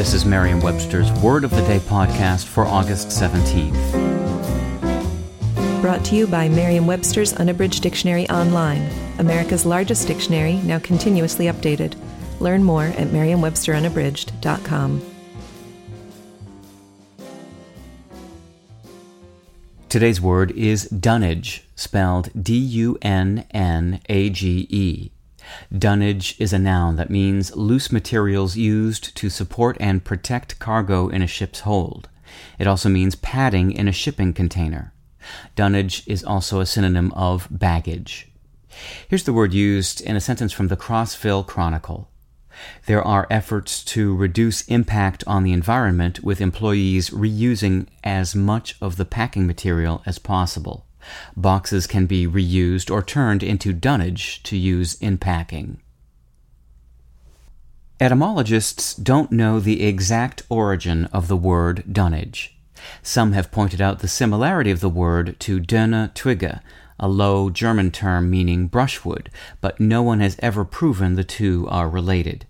This is Merriam-Webster's Word of the Day podcast for August 17th. Brought to you by Merriam-Webster's Unabridged Dictionary Online, America's largest dictionary, now continuously updated. Learn more at merriam-websterunabridged.com. Today's word is dunnage, spelled D U N N A G E. Dunnage is a noun that means loose materials used to support and protect cargo in a ship's hold. It also means padding in a shipping container. Dunnage is also a synonym of baggage. Here's the word used in a sentence from the Crossville Chronicle. There are efforts to reduce impact on the environment with employees reusing as much of the packing material as possible. Boxes can be reused or turned into dunnage to use in packing. Etymologists don't know the exact origin of the word dunnage. Some have pointed out the similarity of the word to dünne Twige, a low German term meaning brushwood, but no one has ever proven the two are related.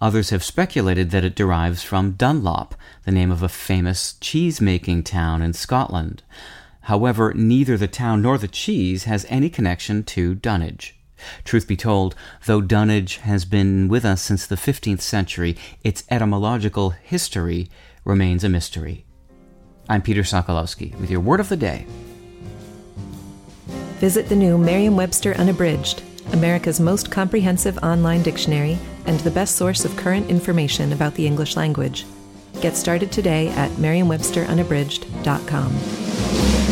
Others have speculated that it derives from Dunlop, the name of a famous cheese making town in Scotland. However, neither the town nor the cheese has any connection to dunnage. Truth be told, though dunnage has been with us since the 15th century, its etymological history remains a mystery. I'm Peter Sokolowski with your word of the day. Visit the new Merriam Webster Unabridged, America's most comprehensive online dictionary and the best source of current information about the English language. Get started today at merriam-websterunabridged.com.